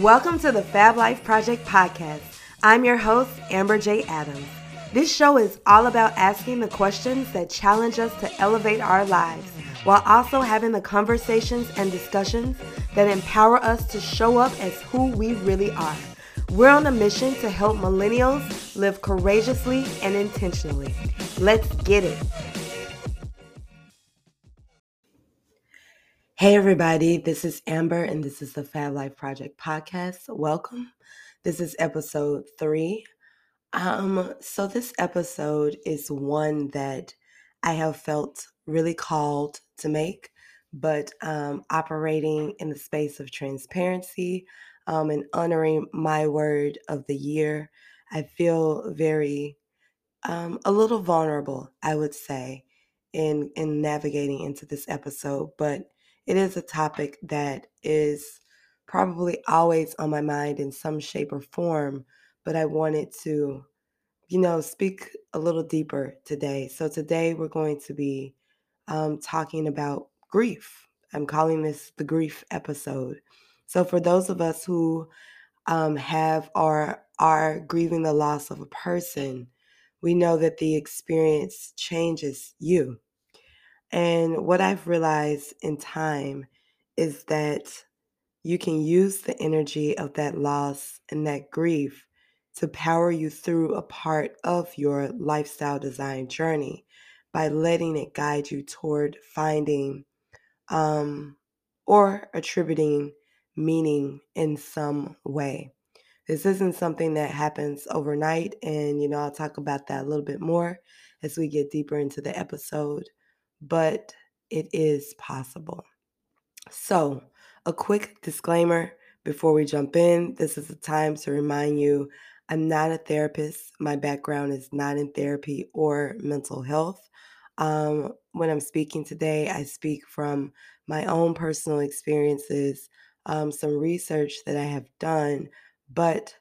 Welcome to the Fab Life Project podcast. I'm your host, Amber J. Adams. This show is all about asking the questions that challenge us to elevate our lives while also having the conversations and discussions that empower us to show up as who we really are. We're on a mission to help millennials live courageously and intentionally. Let's get it. Hey, everybody, this is Amber, and this is the Fab Life Project podcast. Welcome. This is episode three. Um, so, this episode is one that I have felt really called to make, but um, operating in the space of transparency um, and honoring my word of the year, I feel very, um, a little vulnerable, I would say, in in navigating into this episode. But it is a topic that is probably always on my mind in some shape or form. But I wanted to, you know, speak a little deeper today. So today we're going to be um, talking about grief. I'm calling this the grief episode. So, for those of us who um, have or are grieving the loss of a person, we know that the experience changes you. And what I've realized in time is that you can use the energy of that loss and that grief to power you through a part of your lifestyle design journey by letting it guide you toward finding um, or attributing meaning in some way. This isn't something that happens overnight, and you know, I'll talk about that a little bit more as we get deeper into the episode, but it is possible. So, a quick disclaimer before we jump in this is a time to remind you I'm not a therapist. My background is not in therapy or mental health. Um, when I'm speaking today, I speak from my own personal experiences, um, some research that I have done, but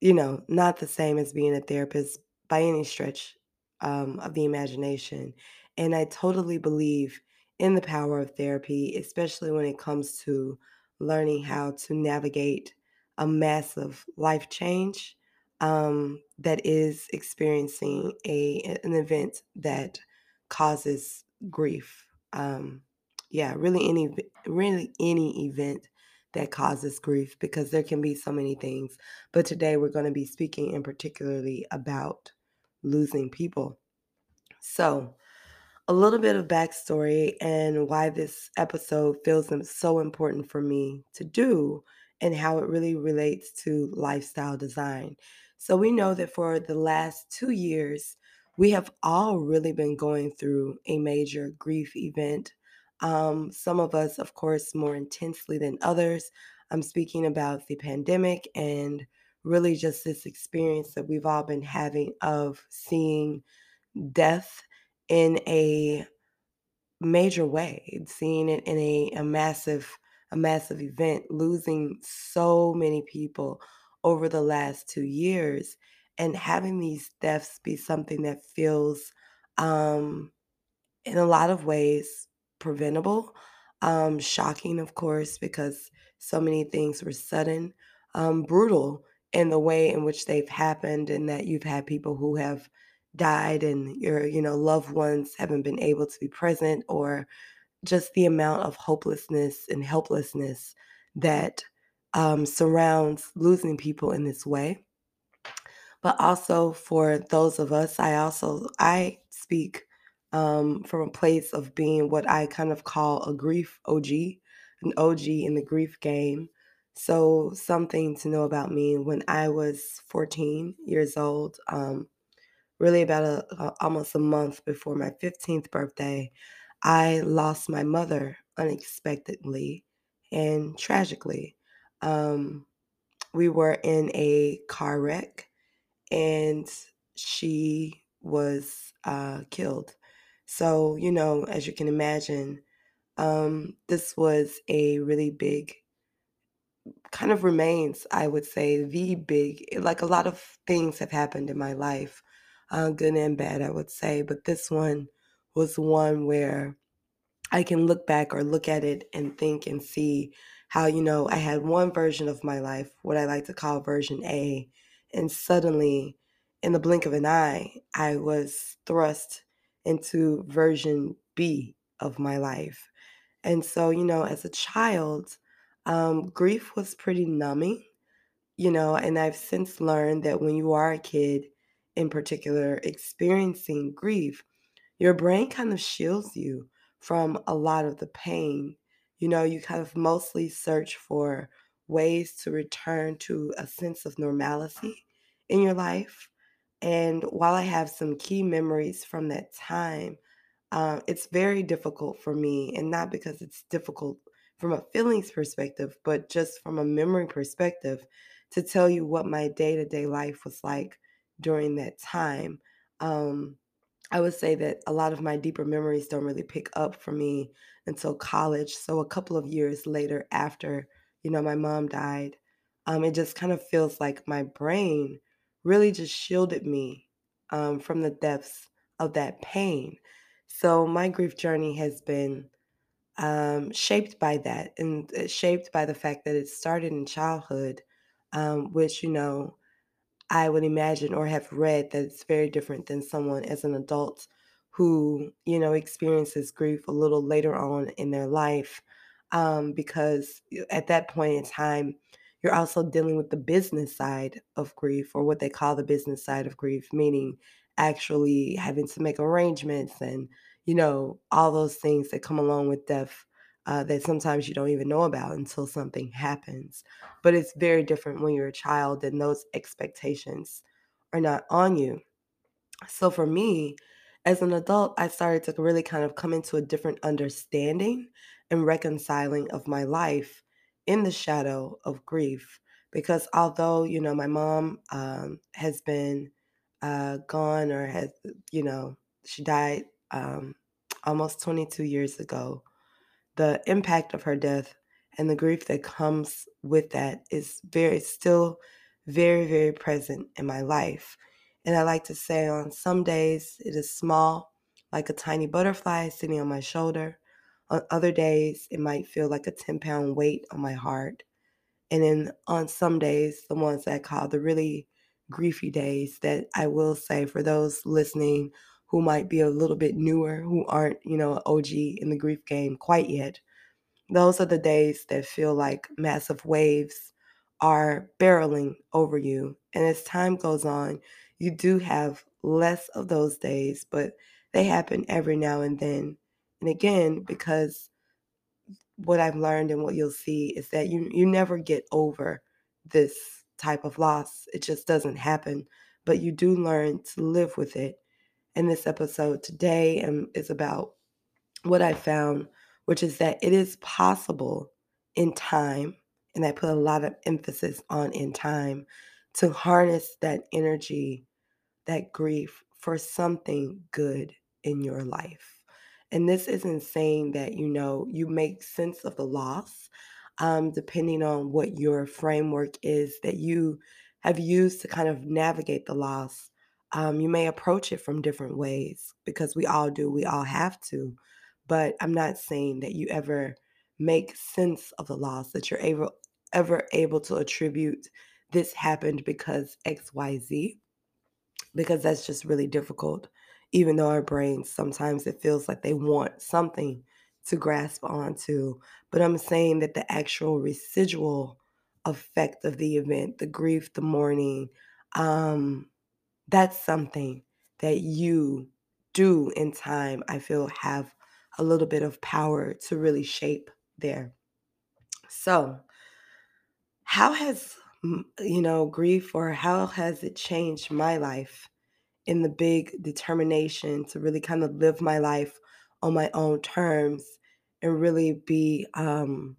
you know, not the same as being a therapist by any stretch um, of the imagination. And I totally believe in the power of therapy, especially when it comes to learning how to navigate a massive life change um, that is experiencing a an event that causes grief. Um, yeah, really any really any event that causes grief because there can be so many things. But today we're going to be speaking in particularly about losing people. So, a little bit of backstory and why this episode feels so important for me to do and how it really relates to lifestyle design. So, we know that for the last two years, we have all really been going through a major grief event. Um, some of us, of course, more intensely than others. I'm speaking about the pandemic and really just this experience that we've all been having of seeing death in a major way, seeing it in a, a massive a massive event, losing so many people over the last two years and having these deaths be something that feels um, in a lot of ways preventable um, shocking of course because so many things were sudden um, brutal in the way in which they've happened and that you've had people who have died and your you know loved ones haven't been able to be present or just the amount of hopelessness and helplessness that um, surrounds losing people in this way. But also for those of us i also i speak um, from a place of being what i kind of call a grief og an og in the grief game. So something to know about me when i was 14 years old um, really about a, a, almost a month before my 15th birthday i lost my mother unexpectedly and tragically um, we were in a car wreck and she was uh, killed. So, you know, as you can imagine, um, this was a really big, kind of remains, I would say, the big, like a lot of things have happened in my life, uh, good and bad, I would say. But this one was one where I can look back or look at it and think and see how, you know, I had one version of my life, what I like to call version A, and suddenly, in the blink of an eye, I was thrust into version B of my life. And so, you know, as a child, um, grief was pretty numbing, you know, and I've since learned that when you are a kid, in particular, experiencing grief, your brain kind of shields you from a lot of the pain. You know, you kind of mostly search for ways to return to a sense of normalcy in your life. And while I have some key memories from that time, um, it's very difficult for me, and not because it's difficult from a feelings perspective, but just from a memory perspective, to tell you what my day to day life was like during that time. Um, I would say that a lot of my deeper memories don't really pick up for me until college. So a couple of years later, after you know my mom died, um, it just kind of feels like my brain really just shielded me um, from the depths of that pain. So my grief journey has been um, shaped by that, and uh, shaped by the fact that it started in childhood, um, which you know I would imagine or have read that it's very different than someone as an adult who, you know, experiences grief a little later on in their life. Um, because at that point in time, you're also dealing with the business side of grief, or what they call the business side of grief, meaning actually having to make arrangements and, you know, all those things that come along with death uh, that sometimes you don't even know about until something happens. But it's very different when you're a child and those expectations are not on you. So for me, as an adult, I started to really kind of come into a different understanding and reconciling of my life in the shadow of grief. Because although, you know, my mom um, has been uh, gone or has, you know, she died um, almost 22 years ago the impact of her death and the grief that comes with that is very still very very present in my life. And i like to say on some days it is small like a tiny butterfly sitting on my shoulder. On other days it might feel like a 10 pound weight on my heart. And then on some days the ones that I call the really griefy days that i will say for those listening who might be a little bit newer who aren't you know og in the grief game quite yet those are the days that feel like massive waves are barreling over you. And as time goes on, you do have less of those days, but they happen every now and then. And again, because what I've learned and what you'll see is that you you never get over this type of loss. It just doesn't happen, but you do learn to live with it. And this episode today um, is about what I found, which is that it is possible in time, and I put a lot of emphasis on in time, to harness that energy that grief for something good in your life. And this isn't saying that, you know, you make sense of the loss, um, depending on what your framework is that you have used to kind of navigate the loss. Um, you may approach it from different ways because we all do, we all have to. But I'm not saying that you ever make sense of the loss, that you're able, ever able to attribute this happened because XYZ because that's just really difficult. Even though our brains sometimes it feels like they want something to grasp onto. But I'm saying that the actual residual effect of the event, the grief, the mourning, um, that's something that you do in time, I feel have a little bit of power to really shape there. So, how has, you know, grief or how has it changed my life? in the big determination to really kind of live my life on my own terms and really be um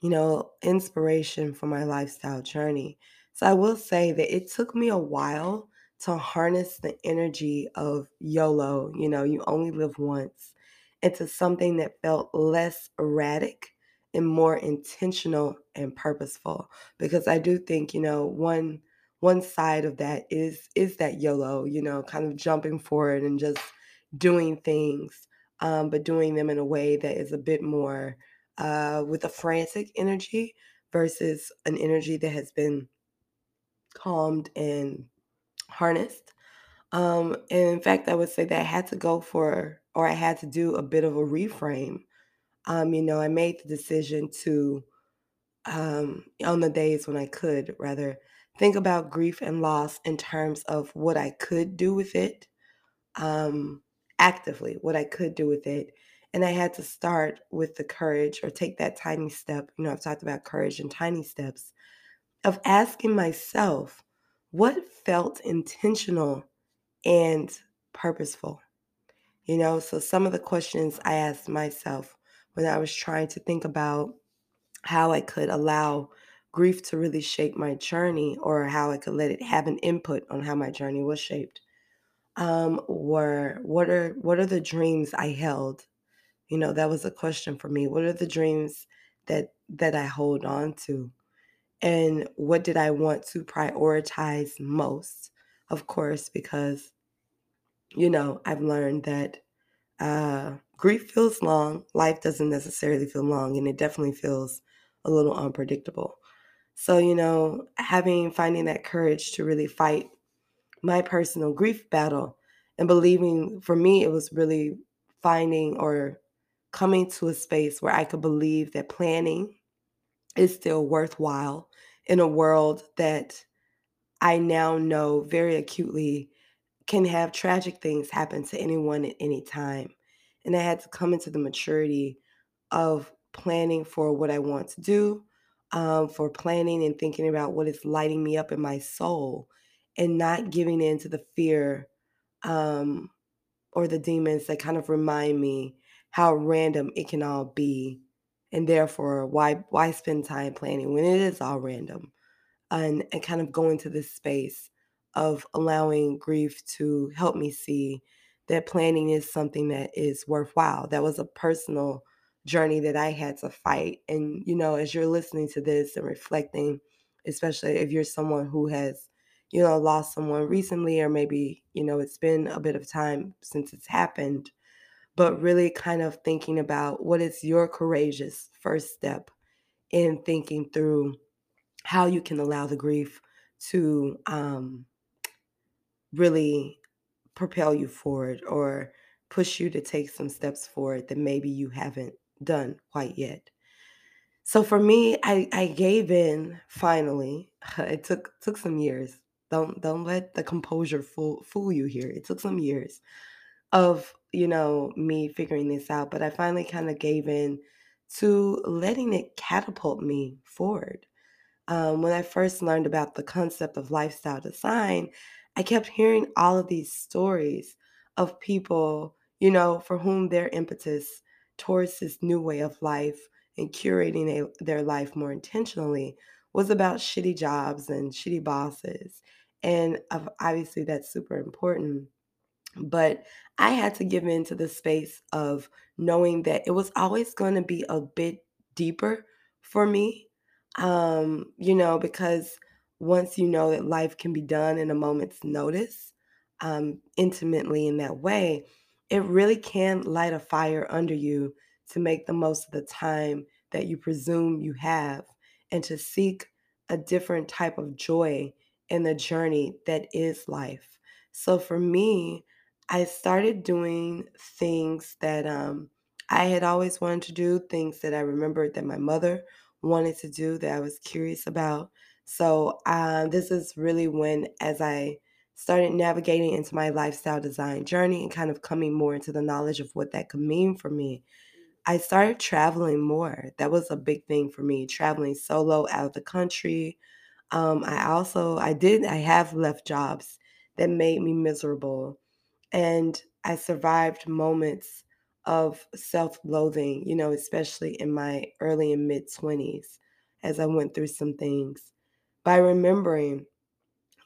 you know, inspiration for my lifestyle journey. So I will say that it took me a while to harness the energy of YOLO, you know, you only live once, into something that felt less erratic and more intentional and purposeful. Because I do think, you know, one one side of that is is that YOLO, you know, kind of jumping forward and just doing things, um, but doing them in a way that is a bit more uh, with a frantic energy versus an energy that has been calmed and harnessed. Um, and in fact, I would say that I had to go for, or I had to do a bit of a reframe. Um, you know, I made the decision to, um, on the days when I could, rather think about grief and loss in terms of what I could do with it, um, actively, what I could do with it. And I had to start with the courage or take that tiny step. You know, I've talked about courage and tiny steps of asking myself what felt intentional and purposeful. You know, so some of the questions I asked myself when I was trying to think about how I could allow grief to really shape my journey or how I could let it have an input on how my journey was shaped um were what are what are the dreams I held? You know, that was a question for me. What are the dreams that that I hold on to? And what did I want to prioritize most? Of course, because you know, I've learned that uh, grief feels long. Life doesn't necessarily feel long, and it definitely feels a little unpredictable. So, you know, having finding that courage to really fight my personal grief battle and believing for me, it was really finding or coming to a space where I could believe that planning is still worthwhile in a world that I now know very acutely can have tragic things happen to anyone at any time. And I had to come into the maturity of planning for what I want to do, um, for planning and thinking about what is lighting me up in my soul, and not giving in to the fear um, or the demons that kind of remind me how random it can all be. And therefore, why why spend time planning when it is all random? and, and kind of go into this space of allowing grief to help me see that planning is something that is worthwhile. That was a personal journey that I had to fight. And, you know, as you're listening to this and reflecting, especially if you're someone who has, you know, lost someone recently, or maybe, you know, it's been a bit of time since it's happened, but really kind of thinking about what is your courageous first step in thinking through how you can allow the grief to um, really propel you forward or push you to take some steps forward that maybe you haven't done quite yet. So for me, I, I gave in finally. It took took some years. Don't don't let the composure fool fool you here. It took some years of you know me figuring this out, but I finally kind of gave in to letting it catapult me forward um, when I first learned about the concept of lifestyle design, I kept hearing all of these stories of people, you know, for whom their impetus towards this new way of life and curating a, their life more intentionally was about shitty jobs and shitty bosses. And obviously, that's super important. But I had to give in to the space of knowing that it was always going to be a bit deeper for me um, you know, because once you know that life can be done in a moment's notice, um, intimately in that way, it really can light a fire under you to make the most of the time that you presume you have and to seek a different type of joy in the journey that is life. So for me, I started doing things that um, I had always wanted to do, things that I remembered that my mother wanted to do that I was curious about. So, uh, this is really when, as I started navigating into my lifestyle design journey and kind of coming more into the knowledge of what that could mean for me, I started traveling more. That was a big thing for me, traveling solo out of the country. Um, I also, I did, I have left jobs that made me miserable. And I survived moments of self loathing, you know, especially in my early and mid 20s as I went through some things. By remembering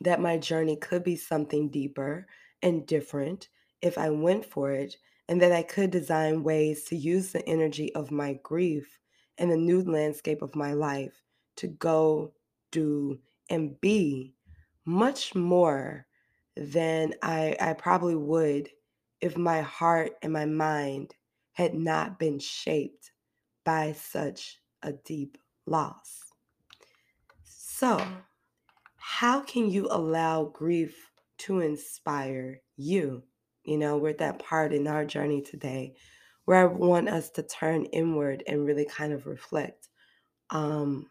that my journey could be something deeper and different if I went for it, and that I could design ways to use the energy of my grief and the new landscape of my life to go, do, and be much more than I, I probably would if my heart and my mind had not been shaped by such a deep loss. So, how can you allow grief to inspire you? You know, we're at that part in our journey today where I want us to turn inward and really kind of reflect. Um,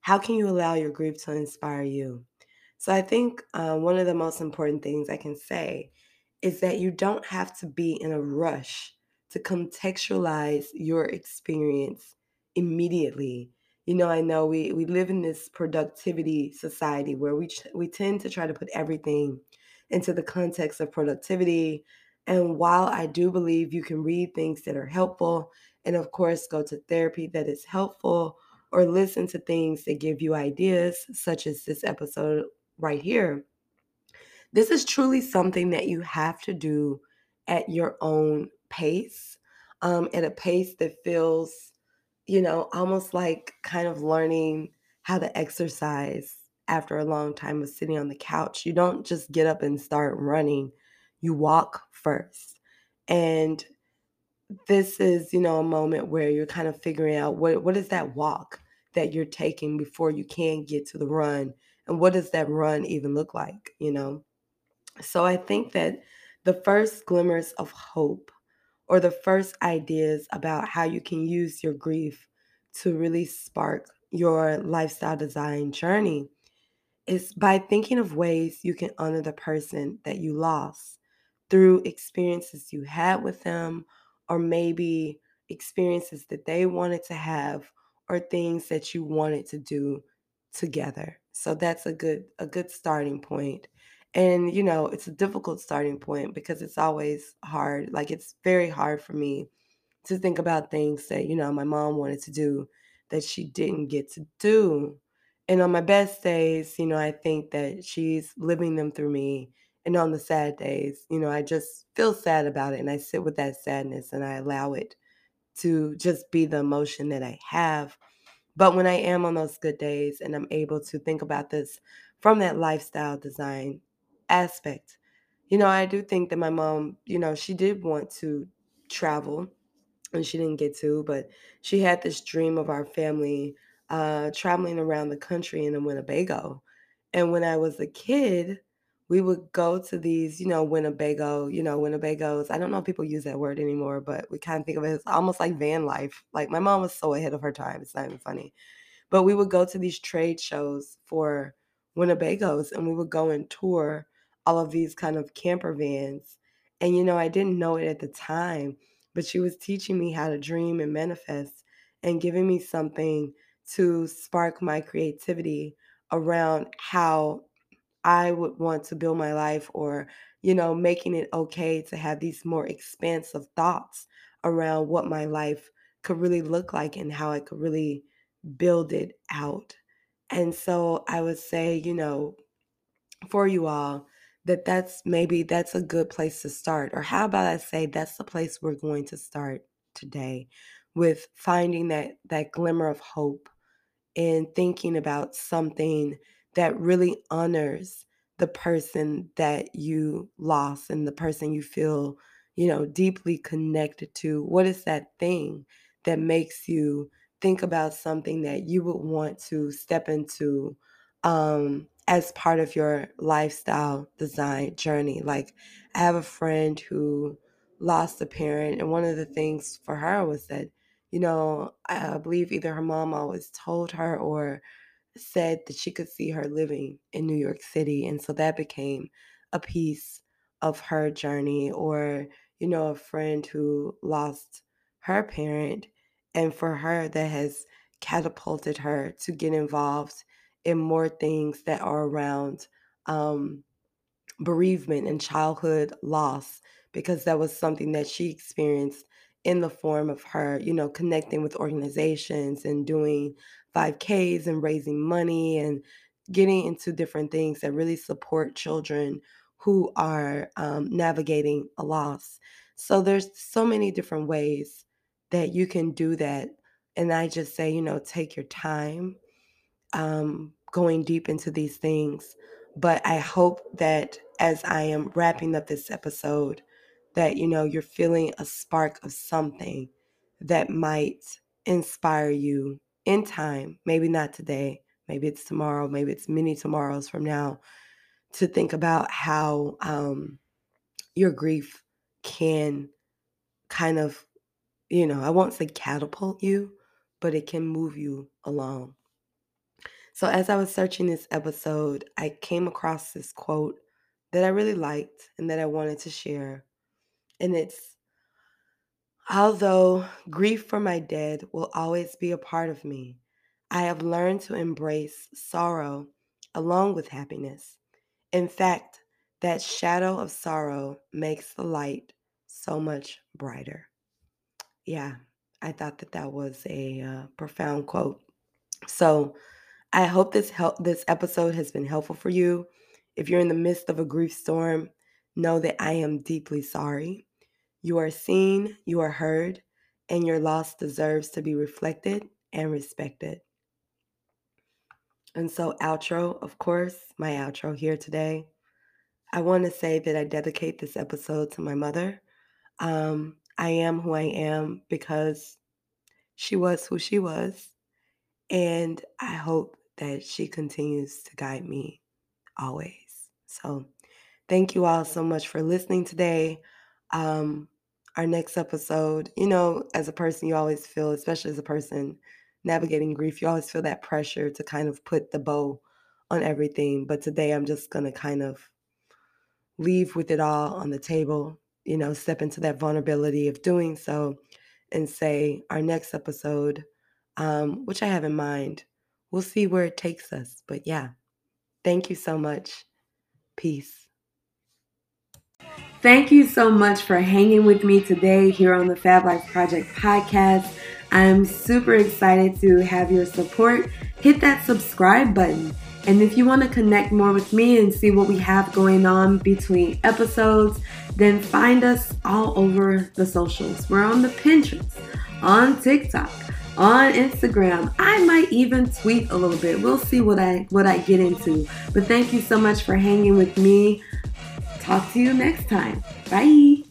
how can you allow your grief to inspire you? So, I think uh, one of the most important things I can say is that you don't have to be in a rush to contextualize your experience immediately. You know, I know we, we live in this productivity society where we, we tend to try to put everything into the context of productivity. And while I do believe you can read things that are helpful, and of course, go to therapy that is helpful, or listen to things that give you ideas, such as this episode right here this is truly something that you have to do at your own pace, um, at a pace that feels, you know, almost like kind of learning how to exercise after a long time of sitting on the couch. You don't just get up and start running, you walk first. And this is, you know, a moment where you're kind of figuring out what what is that walk that you're taking before you can get to the run and what does that run even look like, you know? So I think that the first glimmers of hope or the first ideas about how you can use your grief to really spark your lifestyle design journey is by thinking of ways you can honor the person that you lost through experiences you had with them or maybe experiences that they wanted to have or things that you wanted to do together. So that's a good a good starting point. And you know, it's a difficult starting point because it's always hard. Like it's very hard for me to think about things that, you know, my mom wanted to do that she didn't get to do. And on my best days, you know, I think that she's living them through me. And on the sad days, you know, I just feel sad about it and I sit with that sadness and I allow it to just be the emotion that I have. But when I am on those good days and I'm able to think about this from that lifestyle design aspect, you know, I do think that my mom, you know, she did want to travel and she didn't get to, but she had this dream of our family uh, traveling around the country in a Winnebago. And when I was a kid, we would go to these, you know, Winnebago, you know, Winnebagos. I don't know if people use that word anymore, but we kind of think of it as almost like van life. Like my mom was so ahead of her time. It's not even funny. But we would go to these trade shows for Winnebagos and we would go and tour all of these kind of camper vans. And, you know, I didn't know it at the time, but she was teaching me how to dream and manifest and giving me something to spark my creativity around how I would want to build my life or, you know, making it okay to have these more expansive thoughts around what my life could really look like and how I could really build it out. And so I would say, you know, for you all, that that's maybe that's a good place to start. Or how about I say that's the place we're going to start today with finding that that glimmer of hope and thinking about something that really honors the person that you lost and the person you feel, you know, deeply connected to. What is that thing that makes you think about something that you would want to step into um, as part of your lifestyle design journey? Like, I have a friend who lost a parent, and one of the things for her was that you know, I believe either her mom always told her or said that she could see her living in New York City. And so that became a piece of her journey. Or, you know, a friend who lost her parent, and for her, that has catapulted her to get involved in more things that are around um, bereavement and childhood loss because that was something that she experienced in the form of her, you know, connecting with organizations and doing 5Ks and raising money and getting into different things that really support children who are um, navigating a loss. So there's so many different ways that you can do that. And I just say, you know, take your time um, going deep into these things. But I hope that as I am wrapping up this episode, that you know you're feeling a spark of something that might inspire you in time, maybe not today, maybe it's tomorrow, maybe it's many tomorrows from now, to think about how um, your grief can kind of, you know, I won't say catapult you, but it can move you along. So, as I was searching this episode, I came across this quote that I really liked and that I wanted to share. And it's Although grief for my dead will always be a part of me, I have learned to embrace sorrow along with happiness. In fact, that shadow of sorrow makes the light so much brighter. Yeah, I thought that that was a uh, profound quote. So, I hope this help this episode has been helpful for you. If you're in the midst of a grief storm, know that I am deeply sorry. You are seen, you are heard, and your loss deserves to be reflected and respected. And so, outro, of course, my outro here today. I want to say that I dedicate this episode to my mother. Um, I am who I am because she was who she was. And I hope that she continues to guide me always. So, thank you all so much for listening today. Um, our next episode, you know, as a person, you always feel, especially as a person navigating grief, you always feel that pressure to kind of put the bow on everything. But today, I'm just going to kind of leave with it all on the table, you know, step into that vulnerability of doing so and say, our next episode, um, which I have in mind, we'll see where it takes us. But yeah, thank you so much. Peace. Thank you so much for hanging with me today here on the Fab Life Project podcast. I'm super excited to have your support. Hit that subscribe button. And if you want to connect more with me and see what we have going on between episodes, then find us all over the socials. We're on the Pinterest, on TikTok, on Instagram. I might even tweet a little bit. We'll see what I what I get into. But thank you so much for hanging with me. Talk to you next time. Bye.